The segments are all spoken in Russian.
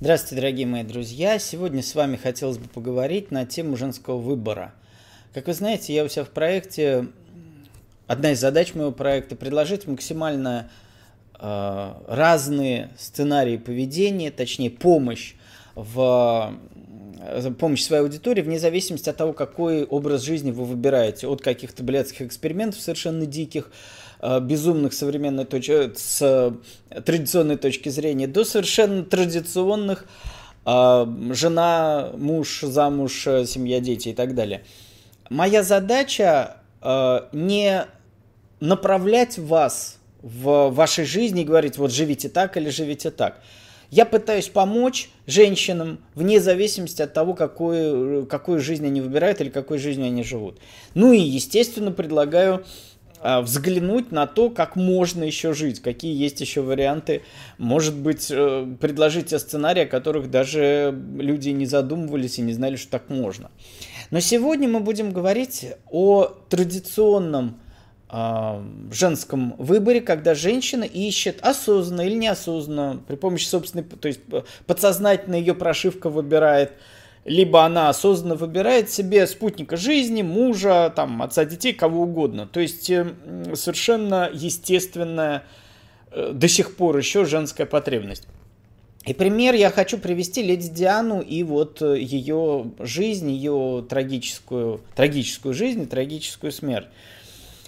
Здравствуйте, дорогие мои друзья! Сегодня с вами хотелось бы поговорить на тему женского выбора. Как вы знаете, я у себя в проекте, одна из задач моего проекта, предложить максимально э, разные сценарии поведения, точнее помощь в э, помощь своей аудитории вне зависимости от того, какой образ жизни вы выбираете. От каких-то блядских экспериментов совершенно диких, безумных современной точки, с традиционной точки зрения, до совершенно традиционных жена, муж, замуж, семья, дети и так далее. Моя задача не направлять вас в вашей жизни и говорить, вот живите так или живите так. Я пытаюсь помочь женщинам вне зависимости от того, какую, какую жизнь они выбирают или какой жизнью они живут. Ну и, естественно, предлагаю взглянуть на то, как можно еще жить, какие есть еще варианты. Может быть, э, предложить те сценарии, о которых даже люди не задумывались и не знали, что так можно. Но сегодня мы будем говорить о традиционном женском выборе, когда женщина ищет осознанно или неосознанно, при помощи собственной, то есть э, подсознательно ее прошивка выбирает, либо она осознанно выбирает себе спутника жизни, мужа, там, отца детей, кого угодно. То есть э, совершенно естественная э, до сих пор еще женская потребность. И пример я хочу привести леди Диану и вот ее жизнь, ее трагическую, трагическую жизнь и трагическую смерть.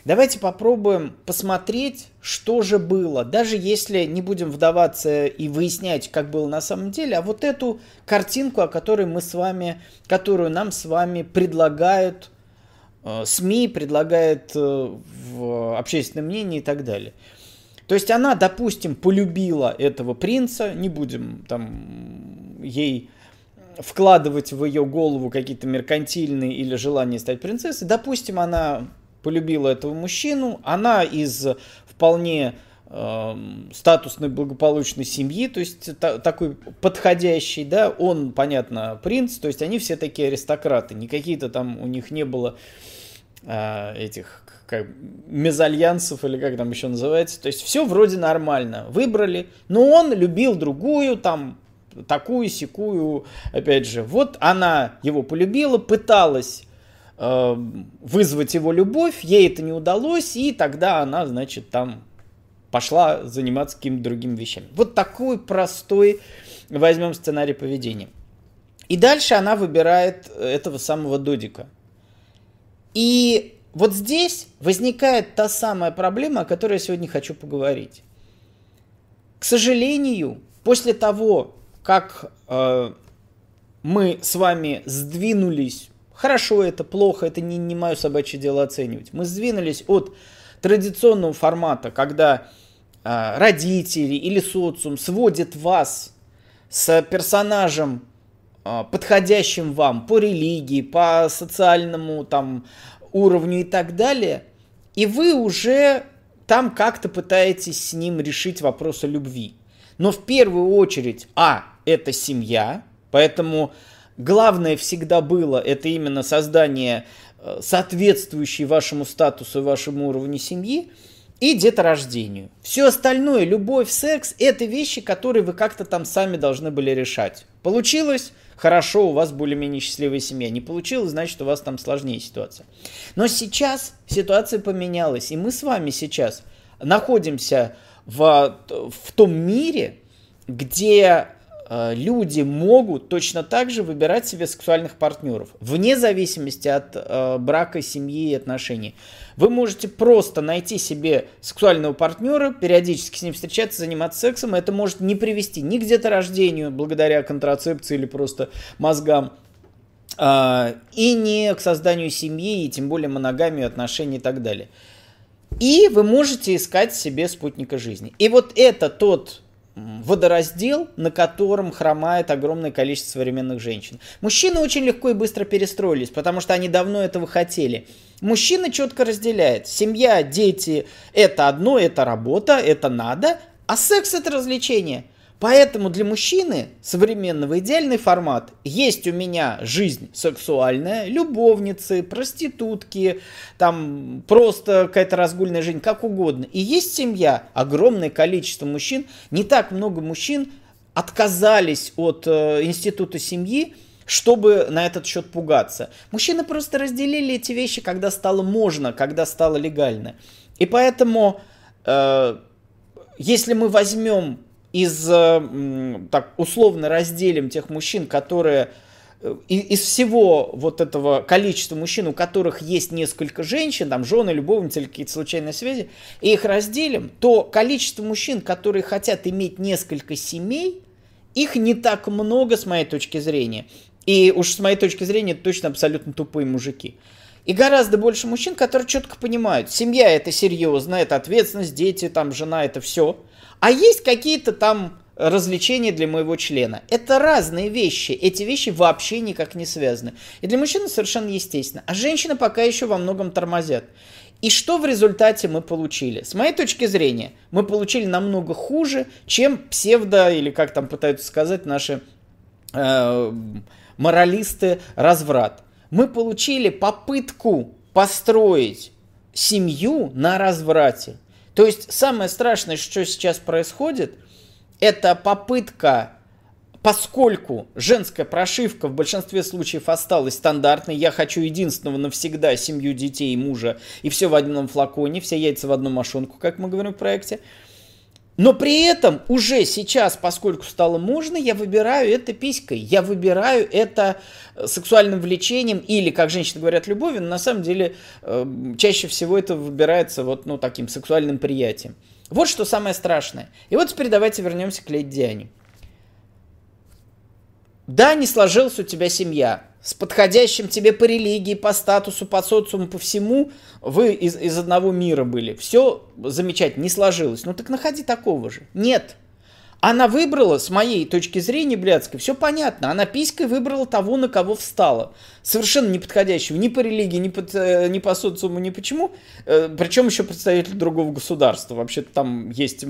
Давайте попробуем посмотреть, что же было, даже если не будем вдаваться и выяснять, как было на самом деле, а вот эту картинку, о которой мы с вами, которую нам с вами предлагают э, СМИ, предлагает э, в общественном мнении и так далее. То есть она, допустим, полюбила этого принца, не будем там ей вкладывать в ее голову какие-то меркантильные или желания стать принцессой. Допустим, она полюбила этого мужчину. Она из вполне э, статусной благополучной семьи, то есть та, такой подходящий, да, он, понятно, принц, то есть они все такие аристократы, не какие-то там у них не было э, этих как, мезальянсов или как там еще называется, то есть все вроде нормально, выбрали, но он любил другую, там такую, секую, опять же, вот она его полюбила, пыталась Э, вызвать его любовь, ей это не удалось, и тогда она, значит, там пошла заниматься какими-то другими вещами. Вот такой простой возьмем сценарий поведения. И дальше она выбирает этого самого Додика. И вот здесь возникает та самая проблема, о которой я сегодня хочу поговорить. К сожалению, после того, как э, мы с вами сдвинулись Хорошо это, плохо, это не, не мое собачье дело оценивать. Мы сдвинулись от традиционного формата, когда э, родители или социум сводят вас с персонажем, э, подходящим вам по религии, по социальному там, уровню и так далее, и вы уже там как-то пытаетесь с ним решить вопрос о любви. Но в первую очередь, а, это семья, поэтому главное всегда было, это именно создание э, соответствующей вашему статусу и вашему уровню семьи и деторождению. Все остальное, любовь, секс, это вещи, которые вы как-то там сами должны были решать. Получилось? Хорошо, у вас более-менее счастливая семья. Не получилось, значит, у вас там сложнее ситуация. Но сейчас ситуация поменялась, и мы с вами сейчас находимся в, в том мире, где Э, люди могут точно так же выбирать себе сексуальных партнеров, вне зависимости от э, брака, семьи и отношений. Вы можете просто найти себе сексуального партнера, периодически с ним встречаться, заниматься сексом, это может не привести ни к деторождению, благодаря контрацепции или просто мозгам, э, и не к созданию семьи, и тем более моногамию, отношений и так далее. И вы можете искать себе спутника жизни. И вот это тот водораздел, на котором хромает огромное количество современных женщин. Мужчины очень легко и быстро перестроились, потому что они давно этого хотели. Мужчина четко разделяет. Семья, дети – это одно, это работа, это надо, а секс – это развлечение – Поэтому для мужчины современного идеальный формат. Есть у меня жизнь сексуальная, любовницы, проститутки, там просто какая-то разгульная жизнь, как угодно. И есть семья, огромное количество мужчин, не так много мужчин отказались от э, института семьи, чтобы на этот счет пугаться. Мужчины просто разделили эти вещи, когда стало можно, когда стало легально. И поэтому, э, если мы возьмем из, э, так условно разделим тех мужчин, которые э, из всего вот этого количества мужчин, у которых есть несколько женщин, там жены, любовницы или какие-то случайные связи, и их разделим, то количество мужчин, которые хотят иметь несколько семей, их не так много с моей точки зрения. И уж с моей точки зрения, это точно абсолютно тупые мужики. И гораздо больше мужчин, которые четко понимают, семья это серьезно, это ответственность, дети, там, жена, это все. А есть какие-то там развлечения для моего члена. Это разные вещи. Эти вещи вообще никак не связаны. И для мужчины совершенно естественно. А женщины пока еще во многом тормозят. И что в результате мы получили? С моей точки зрения, мы получили намного хуже, чем псевдо, или как там пытаются сказать наши э, моралисты, разврат. Мы получили попытку построить семью на разврате. То есть самое страшное, что сейчас происходит, это попытка, поскольку женская прошивка в большинстве случаев осталась стандартной, я хочу единственного навсегда семью детей и мужа, и все в одном флаконе, все яйца в одну мошонку, как мы говорим в проекте – но при этом уже сейчас, поскольку стало можно, я выбираю это писькой, я выбираю это э, сексуальным влечением или, как женщины говорят, любовью, но на самом деле э, чаще всего это выбирается вот ну, таким сексуальным приятием. Вот что самое страшное. И вот теперь давайте вернемся к Леди Диане. Да, не сложилась у тебя семья, с подходящим тебе по религии, по статусу, по социуму, по всему, вы из, из одного мира были. Все замечательно, не сложилось. Ну так находи такого же. Нет. Она выбрала, с моей точки зрения, блядской, все понятно. Она писькой выбрала того, на кого встала. Совершенно неподходящего ни по религии, ни по, э, ни по социуму, ни почему. Э, Причем еще представитель другого государства. Вообще-то там есть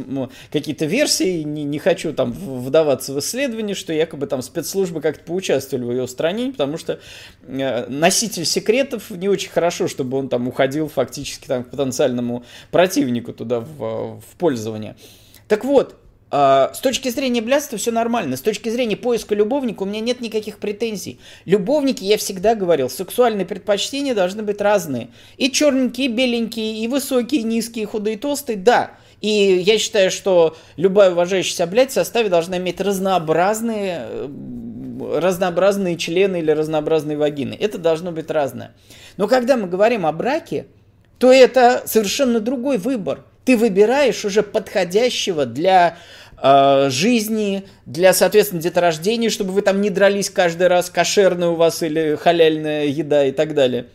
какие-то версии, не, не хочу там вдаваться в исследование, что якобы там спецслужбы как-то поучаствовали в ее устранении, потому что э, носитель секретов не очень хорошо, чтобы он там уходил фактически там к потенциальному противнику туда в, в пользование. Так вот, с точки зрения блядства все нормально. С точки зрения поиска любовника у меня нет никаких претензий. Любовники, я всегда говорил, сексуальные предпочтения должны быть разные. И черненькие, и беленькие, и высокие, и низкие, и худые, и толстые, да. И я считаю, что любая уважающаяся блядь в составе должна иметь разнообразные, э, разнообразные члены или разнообразные вагины. Это должно быть разное. Но когда мы говорим о браке, то это совершенно другой выбор ты выбираешь уже подходящего для э, жизни, для, соответственно, деторождения, чтобы вы там не дрались каждый раз, кошерная у вас или халяльная еда и так далее.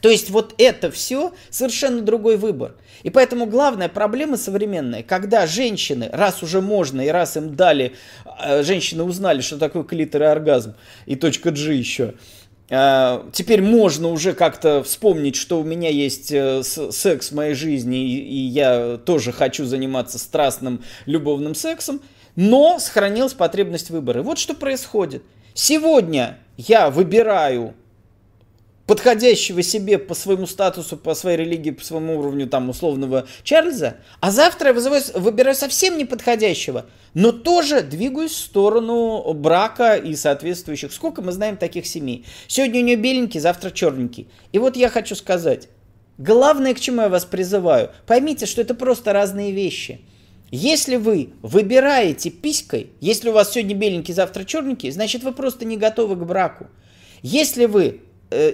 То есть вот это все совершенно другой выбор. И поэтому главная проблема современная, когда женщины, раз уже можно и раз им дали, э, женщины узнали, что такое клитор и оргазм, и точка G еще, теперь можно уже как-то вспомнить, что у меня есть э, секс в моей жизни, и я тоже хочу заниматься страстным любовным сексом, но сохранилась потребность выбора. Вот что происходит. Сегодня я выбираю подходящего себе по своему статусу, по своей религии, по своему уровню там условного Чарльза, а завтра я вызываю, выбираю совсем неподходящего, но тоже двигаюсь в сторону брака и соответствующих. Сколько мы знаем таких семей? Сегодня у нее беленький, завтра черненький. И вот я хочу сказать, главное, к чему я вас призываю, поймите, что это просто разные вещи. Если вы выбираете писькой, если у вас сегодня беленький, завтра черненький, значит вы просто не готовы к браку. Если вы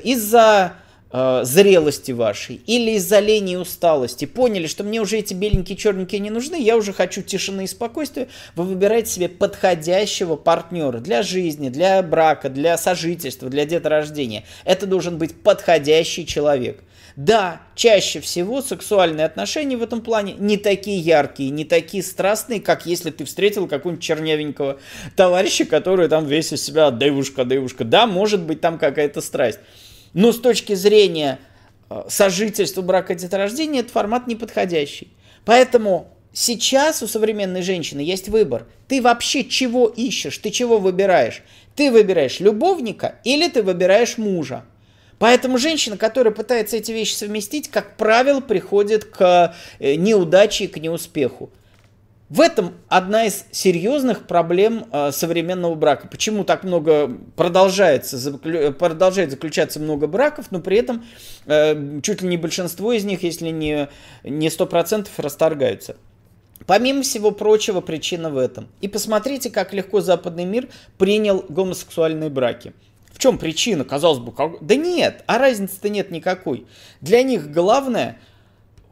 из-за э, зрелости вашей или из-за лени и усталости поняли, что мне уже эти беленькие черненькие не нужны, я уже хочу тишины и спокойствия, вы выбираете себе подходящего партнера для жизни, для брака, для сожительства, для деторождения. Это должен быть подходящий человек. Да, чаще всего сексуальные отношения в этом плане не такие яркие, не такие страстные, как если ты встретил какого-нибудь чернявенького товарища, который там весь из себя девушка, девушка. Да, может быть там какая-то страсть. Но с точки зрения э, сожительства, брака, деторождения, этот формат неподходящий. Поэтому сейчас у современной женщины есть выбор. Ты вообще чего ищешь? Ты чего выбираешь? Ты выбираешь любовника или ты выбираешь мужа? Поэтому женщина, которая пытается эти вещи совместить, как правило, приходит к э, неудаче и к неуспеху. В этом одна из серьезных проблем э, современного брака. Почему так много продолжается, заклю, продолжает заключаться много браков, но при этом э, чуть ли не большинство из них, если не, не 100% расторгаются. Помимо всего прочего, причина в этом. И посмотрите, как легко западный мир принял гомосексуальные браки. В чем причина? Казалось бы, как... да нет, а разницы-то нет никакой. Для них главное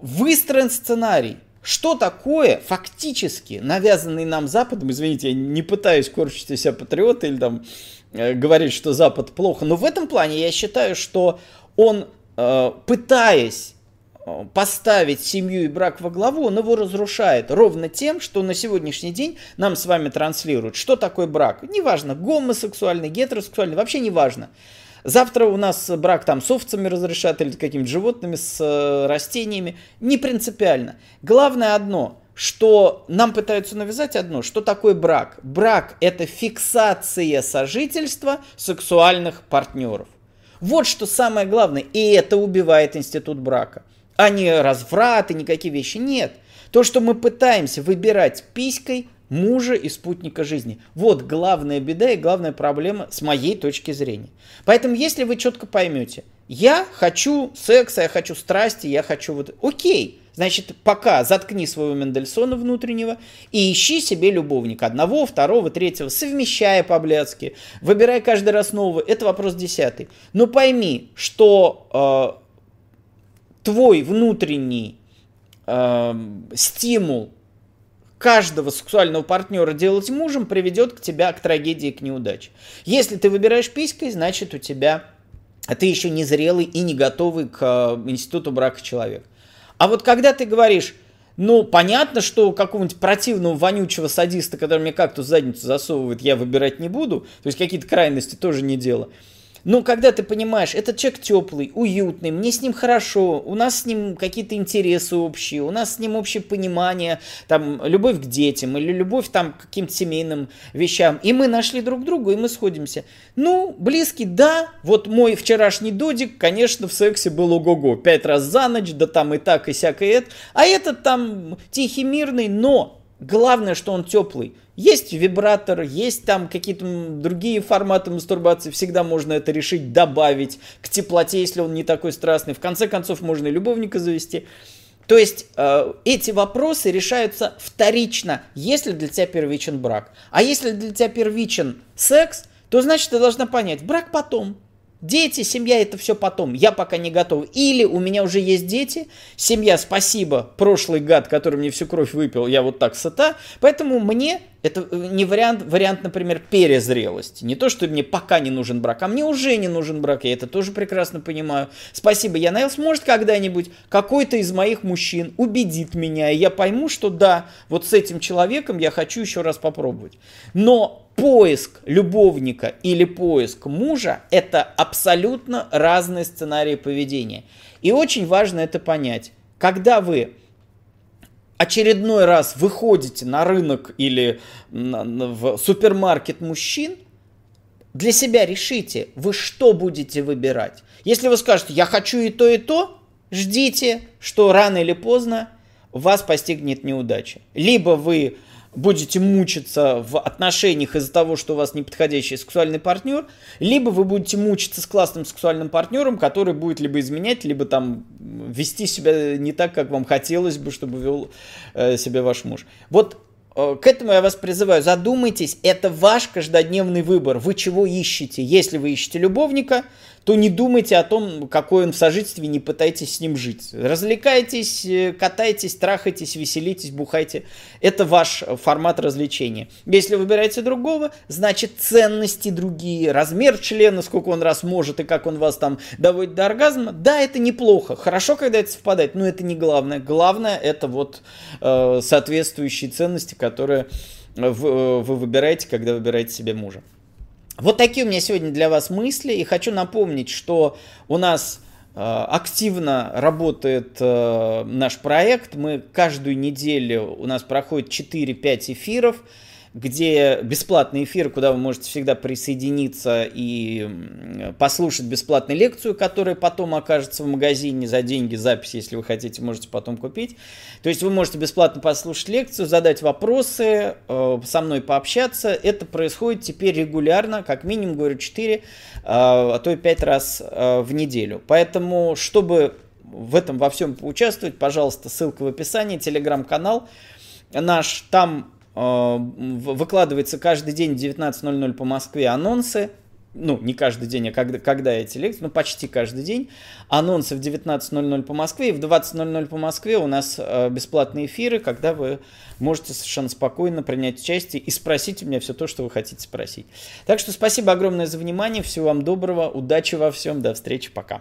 выстроен сценарий. Что такое фактически навязанный нам Западом, извините, я не пытаюсь корчить из себя патриота или там э, говорить, что Запад плохо, но в этом плане я считаю, что он, э, пытаясь поставить семью и брак во главу, он его разрушает ровно тем, что на сегодняшний день нам с вами транслируют. Что такое брак? Неважно, гомосексуальный, гетеросексуальный, вообще неважно. Завтра у нас брак там с овцами разрешат или какими-то животными, с э, растениями. Не принципиально. Главное одно, что нам пытаются навязать одно, что такое брак. Брак это фиксация сожительства сексуальных партнеров. Вот что самое главное, и это убивает институт брака. А не разврат и никакие вещи. Нет. То, что мы пытаемся выбирать писькой, мужа и спутника жизни. Вот главная беда и главная проблема с моей точки зрения. Поэтому, если вы четко поймете, я хочу секса, я хочу страсти, я хочу вот... Окей, значит, пока заткни своего Мендельсона внутреннего и ищи себе любовника. Одного, второго, третьего, совмещая по-блядски, выбирай каждый раз нового. Это вопрос десятый. Но пойми, что э, твой внутренний э, стимул каждого сексуального партнера делать мужем приведет к тебя к трагедии, к неудаче. Если ты выбираешь писькой, значит у тебя а ты еще не зрелый и не готовый к э, институту брака человек. А вот когда ты говоришь, ну, понятно, что какого-нибудь противного вонючего садиста, который мне как-то задницу засовывает, я выбирать не буду. То есть какие-то крайности тоже не дело. Но когда ты понимаешь, этот человек теплый, уютный, мне с ним хорошо, у нас с ним какие-то интересы общие, у нас с ним общее понимание, там, любовь к детям или любовь там к каким-то семейным вещам, и мы нашли друг друга, и мы сходимся. Ну, близкий, да, вот мой вчерашний додик, конечно, в сексе был ого-го, пять раз за ночь, да там и так, и всякое это, а этот там тихий, мирный, но главное, что он теплый. Есть вибратор, есть там какие-то другие форматы мастурбации, всегда можно это решить, добавить к теплоте, если он не такой страстный. В конце концов, можно и любовника завести. То есть э, эти вопросы решаются вторично, если для тебя первичен брак. А если для тебя первичен секс, то значит ты должна понять, брак потом. Дети, семья это все потом. Я пока не готов. Или у меня уже есть дети, семья, спасибо, прошлый гад, который мне всю кровь выпил, я вот так сыта. Поэтому мне это э, не вариант, вариант, например, перезрелости. Не то, что мне пока не нужен брак, а мне уже не нужен брак. Я это тоже прекрасно понимаю. Спасибо, я наелся. Может, когда-нибудь какой-то из моих мужчин убедит меня, и я пойму, что да, вот с этим человеком я хочу еще раз попробовать. Но поиск любовника или поиск мужа – это абсолютно разные сценарии поведения. И очень важно это понять. Когда вы очередной раз выходите на рынок или в супермаркет мужчин, для себя решите, вы что будете выбирать. Если вы скажете, я хочу и то, и то, ждите, что рано или поздно вас постигнет неудача. Либо вы будете мучиться в отношениях из-за того, что у вас неподходящий сексуальный партнер, либо вы будете мучиться с классным сексуальным партнером, который будет либо изменять, либо там вести себя не так, как вам хотелось бы, чтобы вел э, себя ваш муж. Вот э, к этому я вас призываю. Задумайтесь, это ваш каждодневный выбор. Вы чего ищете? Если вы ищете любовника, то не думайте о том, какой он в сожительстве, не пытайтесь с ним жить. Развлекайтесь, э, катайтесь, трахайтесь, веселитесь, бухайте. Это ваш формат развлечения. Если выбираете другого, значит ценности другие, размер члена, сколько он раз может и как он вас там доводит до оргазма. Да, это неплохо. Хорошо, когда это совпадает, но это не главное. Главное это вот э, соответствующие ценности, которые вы, э, вы выбираете, когда выбираете себе мужа. Вот такие у меня сегодня для вас мысли. И хочу напомнить, что у нас э, активно работает э, наш проект. Мы каждую неделю, у нас проходит 4-5 эфиров. Где бесплатный эфир, куда вы можете всегда присоединиться и послушать бесплатную лекцию, которая потом окажется в магазине за деньги, запись, если вы хотите, можете потом купить. То есть вы можете бесплатно послушать лекцию, задать вопросы, э, со мной пообщаться. Это происходит теперь регулярно, как минимум, говорю, 4, э, а то и 5 раз э, в неделю. Поэтому, чтобы в этом во всем поучаствовать, пожалуйста, ссылка в описании, телеграм-канал наш, там выкладывается каждый день в 19.00 по Москве анонсы, ну, не каждый день, а когда, когда эти лекции, ну, почти каждый день. Анонсы в 19.00 по Москве, и в 20.00 по Москве у нас э, бесплатные эфиры, когда вы можете совершенно спокойно принять участие и спросить у меня все то, что вы хотите спросить. Так что спасибо огромное за внимание, всего вам доброго, удачи во всем, до встречи, пока.